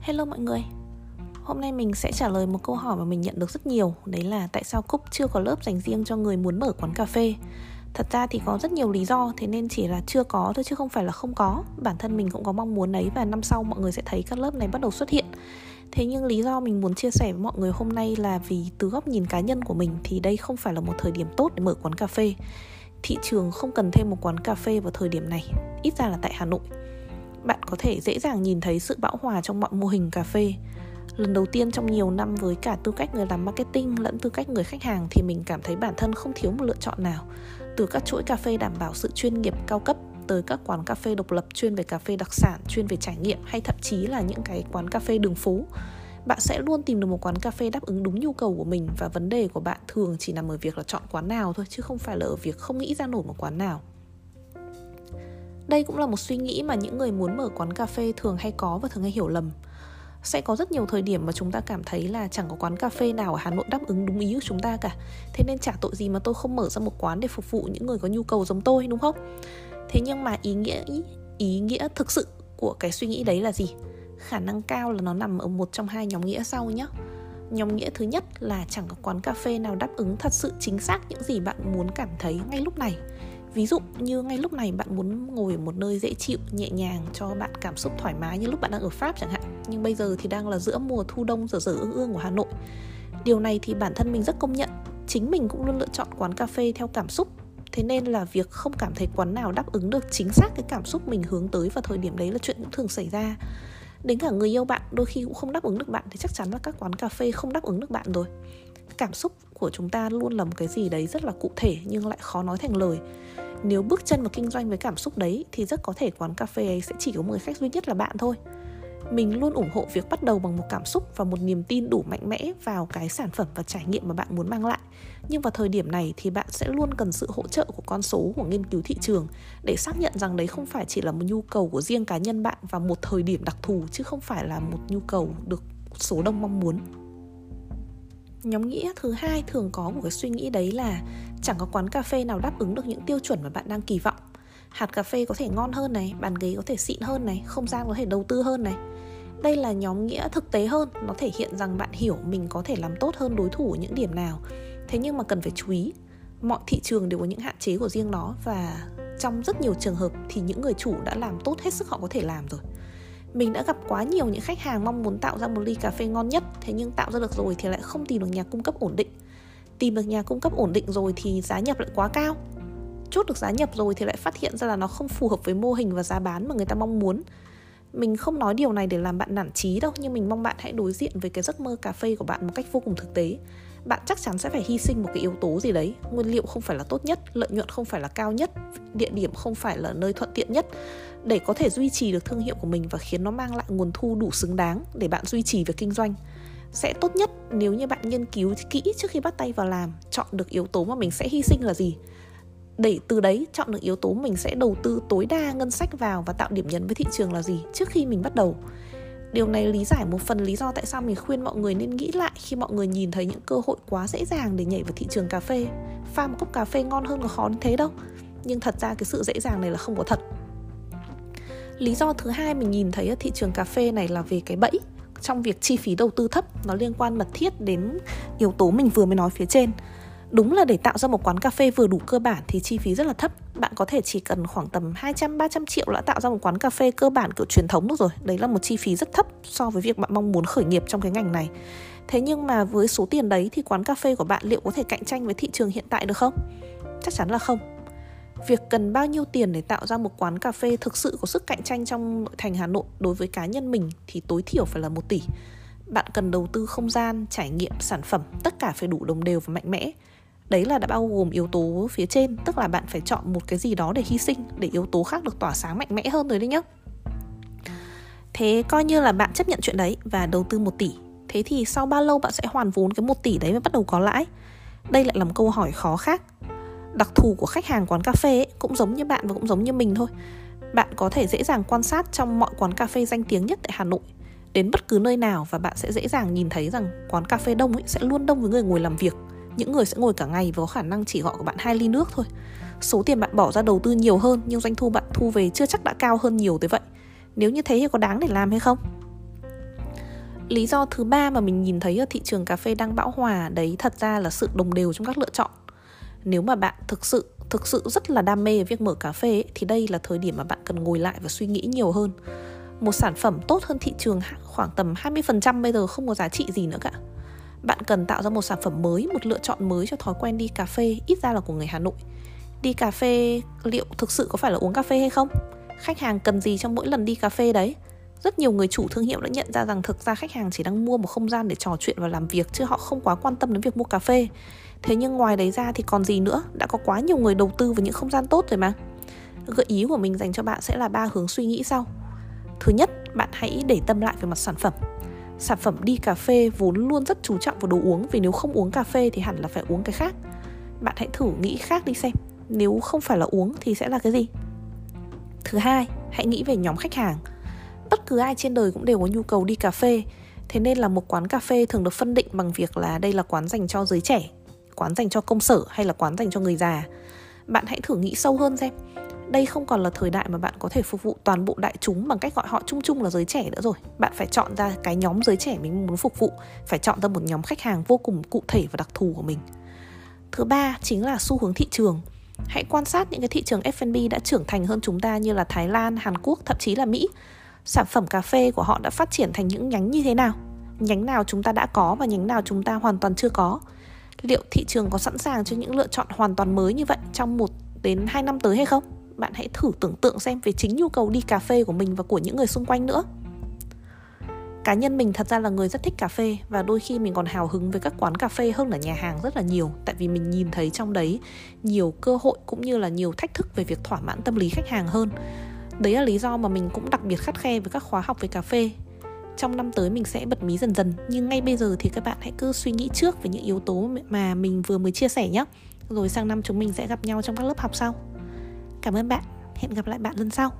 Hello mọi người. Hôm nay mình sẽ trả lời một câu hỏi mà mình nhận được rất nhiều, Đấy là tại sao Cúc chưa có lớp dành riêng cho người muốn mở quán cà phê? Thật ra thì có rất nhiều lý do, Thế nên chỉ là chưa có thôi chứ không phải là không có. Bản thân mình cũng có mong muốn đấy Và năm sau mọi người sẽ thấy các lớp này bắt đầu xuất hiện. Thế nhưng lý do mình muốn chia sẻ với mọi người hôm nay là vì từ góc nhìn cá nhân của mình Thì đây không phải là một thời điểm tốt để mở quán cà phê. Thị trường không cần thêm một quán cà phê vào thời điểm này, Ít ra là tại Hà Nội bạn có thể dễ dàng nhìn thấy sự bão hòa trong mọi mô hình cà phê. Lần đầu tiên trong nhiều năm với cả tư cách người làm marketing lẫn tư cách người khách hàng thì mình cảm thấy bản thân không thiếu một lựa chọn nào. Từ các chuỗi cà phê đảm bảo sự chuyên nghiệp cao cấp, tới các quán cà phê độc lập chuyên về cà phê đặc sản, chuyên về trải nghiệm, hay thậm chí là những cái quán cà phê đường phố, bạn sẽ luôn tìm được một quán cà phê đáp ứng đúng nhu cầu của mình và vấn đề của bạn thường chỉ nằm ở việc là chọn quán nào thôi, chứ không phải là ở việc không nghĩ ra nổi một quán nào đây cũng là một suy nghĩ mà những người muốn mở quán cà phê thường hay có và thường hay hiểu lầm sẽ có rất nhiều thời điểm mà chúng ta cảm thấy là chẳng có quán cà phê nào ở Hà Nội đáp ứng đúng ý của chúng ta cả Thế nên chả tội gì mà tôi không mở ra một quán để phục vụ những người có nhu cầu giống tôi, đúng không? Thế nhưng mà ý nghĩa ý nghĩa thực sự của cái suy nghĩ đấy là gì? Khả năng cao là nó nằm ở một trong hai nhóm nghĩa sau nhé Nhóm nghĩa thứ nhất là chẳng có quán cà phê nào đáp ứng thật sự chính xác những gì bạn muốn cảm thấy ngay lúc này ví dụ như ngay lúc này bạn muốn ngồi ở một nơi dễ chịu, nhẹ nhàng, cho bạn cảm xúc thoải mái như lúc bạn đang ở pháp chẳng hạn. Nhưng bây giờ thì đang là giữa mùa thu đông dở dở ương ương của hà nội. Điều này thì bản thân mình rất công nhận. Chính mình cũng luôn lựa chọn quán cà phê theo cảm xúc. Thế nên là việc không cảm thấy quán nào đáp ứng được chính xác cái cảm xúc mình hướng tới vào thời điểm đấy là chuyện cũng thường xảy ra. Đến cả người yêu bạn, đôi khi cũng không đáp ứng được bạn, thì chắc chắn là các quán cà phê không đáp ứng được bạn rồi. Cảm xúc của chúng ta luôn là một cái gì đấy rất là cụ thể nhưng lại khó nói thành lời. Nếu bước chân vào kinh doanh với cảm xúc đấy thì rất có thể quán cà phê ấy sẽ chỉ có một người khách duy nhất là bạn thôi. Mình luôn ủng hộ việc bắt đầu bằng một cảm xúc và một niềm tin đủ mạnh mẽ vào cái sản phẩm và trải nghiệm mà bạn muốn mang lại. Nhưng vào thời điểm này thì bạn sẽ luôn cần sự hỗ trợ của con số, của nghiên cứu thị trường để xác nhận rằng đấy không phải chỉ là một nhu cầu của riêng cá nhân bạn và một thời điểm đặc thù chứ không phải là một nhu cầu được số đông mong muốn nhóm nghĩa thứ hai thường có một cái suy nghĩ đấy là chẳng có quán cà phê nào đáp ứng được những tiêu chuẩn mà bạn đang kỳ vọng. Hạt cà phê có thể ngon hơn này, bàn ghế có thể xịn hơn này, không gian có thể đầu tư hơn này. Đây là nhóm nghĩa thực tế hơn, nó thể hiện rằng bạn hiểu mình có thể làm tốt hơn đối thủ ở những điểm nào. Thế nhưng mà cần phải chú ý, mọi thị trường đều có những hạn chế của riêng nó và trong rất nhiều trường hợp thì những người chủ đã làm tốt hết sức họ có thể làm rồi mình đã gặp quá nhiều những khách hàng mong muốn tạo ra một ly cà phê ngon nhất, thế nhưng tạo ra được rồi thì lại không tìm được nhà cung cấp ổn định. Tìm được nhà cung cấp ổn định rồi thì giá nhập lại quá cao. Chốt được giá nhập rồi thì lại phát hiện ra là nó không phù hợp với mô hình và giá bán mà người ta mong muốn. Mình không nói điều này để làm bạn nản trí đâu, nhưng mình mong bạn hãy đối diện với cái giấc mơ cà phê của bạn một cách vô cùng thực tế bạn chắc chắn sẽ phải hy sinh một cái yếu tố gì đấy. Nguyên liệu không phải là tốt nhất, lợi nhuận không phải là cao nhất, địa điểm không phải là nơi thuận tiện nhất. Để có thể duy trì được thương hiệu của mình và khiến nó mang lại nguồn thu đủ xứng đáng để bạn duy trì việc kinh doanh, sẽ tốt nhất nếu như bạn nghiên cứu kỹ trước khi bắt tay vào làm, chọn được yếu tố mà mình sẽ hy sinh là gì. Để từ đấy chọn được yếu tố mình sẽ đầu tư tối đa ngân sách vào và tạo điểm nhấn với thị trường là gì trước khi mình bắt đầu điều này lý giải một phần lý do tại sao mình khuyên mọi người nên nghĩ lại khi mọi người nhìn thấy những cơ hội quá dễ dàng để nhảy vào thị trường cà phê. Pha một cốc cà phê ngon hơn có khó như thế đâu, nhưng thật ra cái sự dễ dàng này là không có thật. Lý do thứ hai mình nhìn thấy ở thị trường cà phê này là về cái bẫy trong việc chi phí đầu tư thấp, nó liên quan mật thiết đến yếu tố mình vừa mới nói phía trên. Đúng là để tạo ra một quán cà phê vừa đủ cơ bản thì chi phí rất là thấp. Bạn có thể chỉ cần khoảng tầm 200-300 triệu đã tạo ra một quán cà phê cơ bản kiểu truyền thống được rồi. Đấy là một chi phí rất thấp so với việc bạn mong muốn khởi nghiệp trong cái ngành này. Thế nhưng mà với số tiền đấy thì quán cà phê của bạn liệu có thể cạnh tranh với thị trường hiện tại được không? Chắc chắn là không. Việc cần bao nhiêu tiền để tạo ra một quán cà phê thực sự có sức cạnh tranh trong nội thành Hà Nội đối với cá nhân mình thì tối thiểu phải là 1 tỷ. Bạn cần đầu tư không gian, trải nghiệm, sản phẩm, tất cả phải đủ đồng đều và mạnh mẽ đấy là đã bao gồm yếu tố phía trên tức là bạn phải chọn một cái gì đó để hy sinh để yếu tố khác được tỏa sáng mạnh mẽ hơn rồi đấy nhá. Thế coi như là bạn chấp nhận chuyện đấy và đầu tư 1 tỷ. Thế thì sau bao lâu bạn sẽ hoàn vốn cái 1 tỷ đấy và bắt đầu có lãi? Đây lại là một câu hỏi khó khác. Đặc thù của khách hàng quán cà phê ấy, cũng giống như bạn và cũng giống như mình thôi. Bạn có thể dễ dàng quan sát trong mọi quán cà phê danh tiếng nhất tại Hà Nội đến bất cứ nơi nào và bạn sẽ dễ dàng nhìn thấy rằng quán cà phê đông ấy sẽ luôn đông với người ngồi làm việc những người sẽ ngồi cả ngày và có khả năng chỉ gọi của bạn hai ly nước thôi. Số tiền bạn bỏ ra đầu tư nhiều hơn nhưng doanh thu bạn thu về chưa chắc đã cao hơn nhiều tới vậy. Nếu như thế thì có đáng để làm hay không? Lý do thứ ba mà mình nhìn thấy ở thị trường cà phê đang bão hòa đấy thật ra là sự đồng đều trong các lựa chọn. Nếu mà bạn thực sự thực sự rất là đam mê việc mở cà phê ấy, thì đây là thời điểm mà bạn cần ngồi lại và suy nghĩ nhiều hơn. Một sản phẩm tốt hơn thị trường khoảng tầm 20% bây giờ không có giá trị gì nữa cả bạn cần tạo ra một sản phẩm mới, một lựa chọn mới cho thói quen đi cà phê ít ra là của người Hà Nội. Đi cà phê liệu thực sự có phải là uống cà phê hay không? Khách hàng cần gì trong mỗi lần đi cà phê đấy? Rất nhiều người chủ thương hiệu đã nhận ra rằng thực ra khách hàng chỉ đang mua một không gian để trò chuyện và làm việc chứ họ không quá quan tâm đến việc mua cà phê. Thế nhưng ngoài đấy ra thì còn gì nữa? Đã có quá nhiều người đầu tư vào những không gian tốt rồi mà. Gợi ý của mình dành cho bạn sẽ là ba hướng suy nghĩ sau. Thứ nhất, bạn hãy để tâm lại về mặt sản phẩm sản phẩm đi cà phê vốn luôn rất chú trọng vào đồ uống, vì nếu không uống cà phê thì hẳn là phải uống cái khác. Bạn hãy thử nghĩ khác đi xem, nếu không phải là uống thì sẽ là cái gì? Thứ hai, hãy nghĩ về nhóm khách hàng. Bất cứ ai trên đời cũng đều có nhu cầu đi cà phê, thế nên là một quán cà phê thường được phân định bằng việc là đây là quán dành cho giới trẻ, quán dành cho công sở hay là quán dành cho người già. Bạn hãy thử nghĩ sâu hơn xem đây không còn là thời đại mà bạn có thể phục vụ toàn bộ đại chúng bằng cách gọi họ chung chung là giới trẻ nữa rồi bạn phải chọn ra cái nhóm giới trẻ mình muốn phục vụ phải chọn ra một nhóm khách hàng vô cùng cụ thể và đặc thù của mình thứ ba chính là xu hướng thị trường hãy quan sát những cái thị trường F&B đã trưởng thành hơn chúng ta như là Thái Lan, Hàn Quốc, thậm chí là Mỹ. Sản phẩm cà phê của họ đã phát triển thành những nhánh như thế nào? Nhánh nào chúng ta đã có và nhánh nào chúng ta hoàn toàn chưa có? Liệu thị trường có sẵn sàng cho những lựa chọn hoàn toàn mới như vậy trong một đến 2 năm tới hay không? Bạn hãy thử tưởng tượng xem về chính nhu cầu đi cà phê của mình và của những người xung quanh nữa. Cá nhân mình thật ra là người rất thích cà phê và đôi khi mình còn hào hứng với các quán cà phê hơn là nhà hàng rất là nhiều, tại vì mình nhìn thấy trong đấy nhiều cơ hội cũng như là nhiều thách thức về việc thỏa mãn tâm lý khách hàng hơn. Đấy là lý do mà mình cũng đặc biệt khắt khe với các khóa học về cà phê. Trong năm tới mình sẽ bật mí dần dần, nhưng ngay bây giờ thì các bạn hãy cứ suy nghĩ trước về những yếu tố mà mình vừa mới chia sẻ nhé. Rồi sang năm chúng mình sẽ gặp nhau trong các lớp học sau. Cảm ơn bạn, hẹn gặp lại bạn lần sau.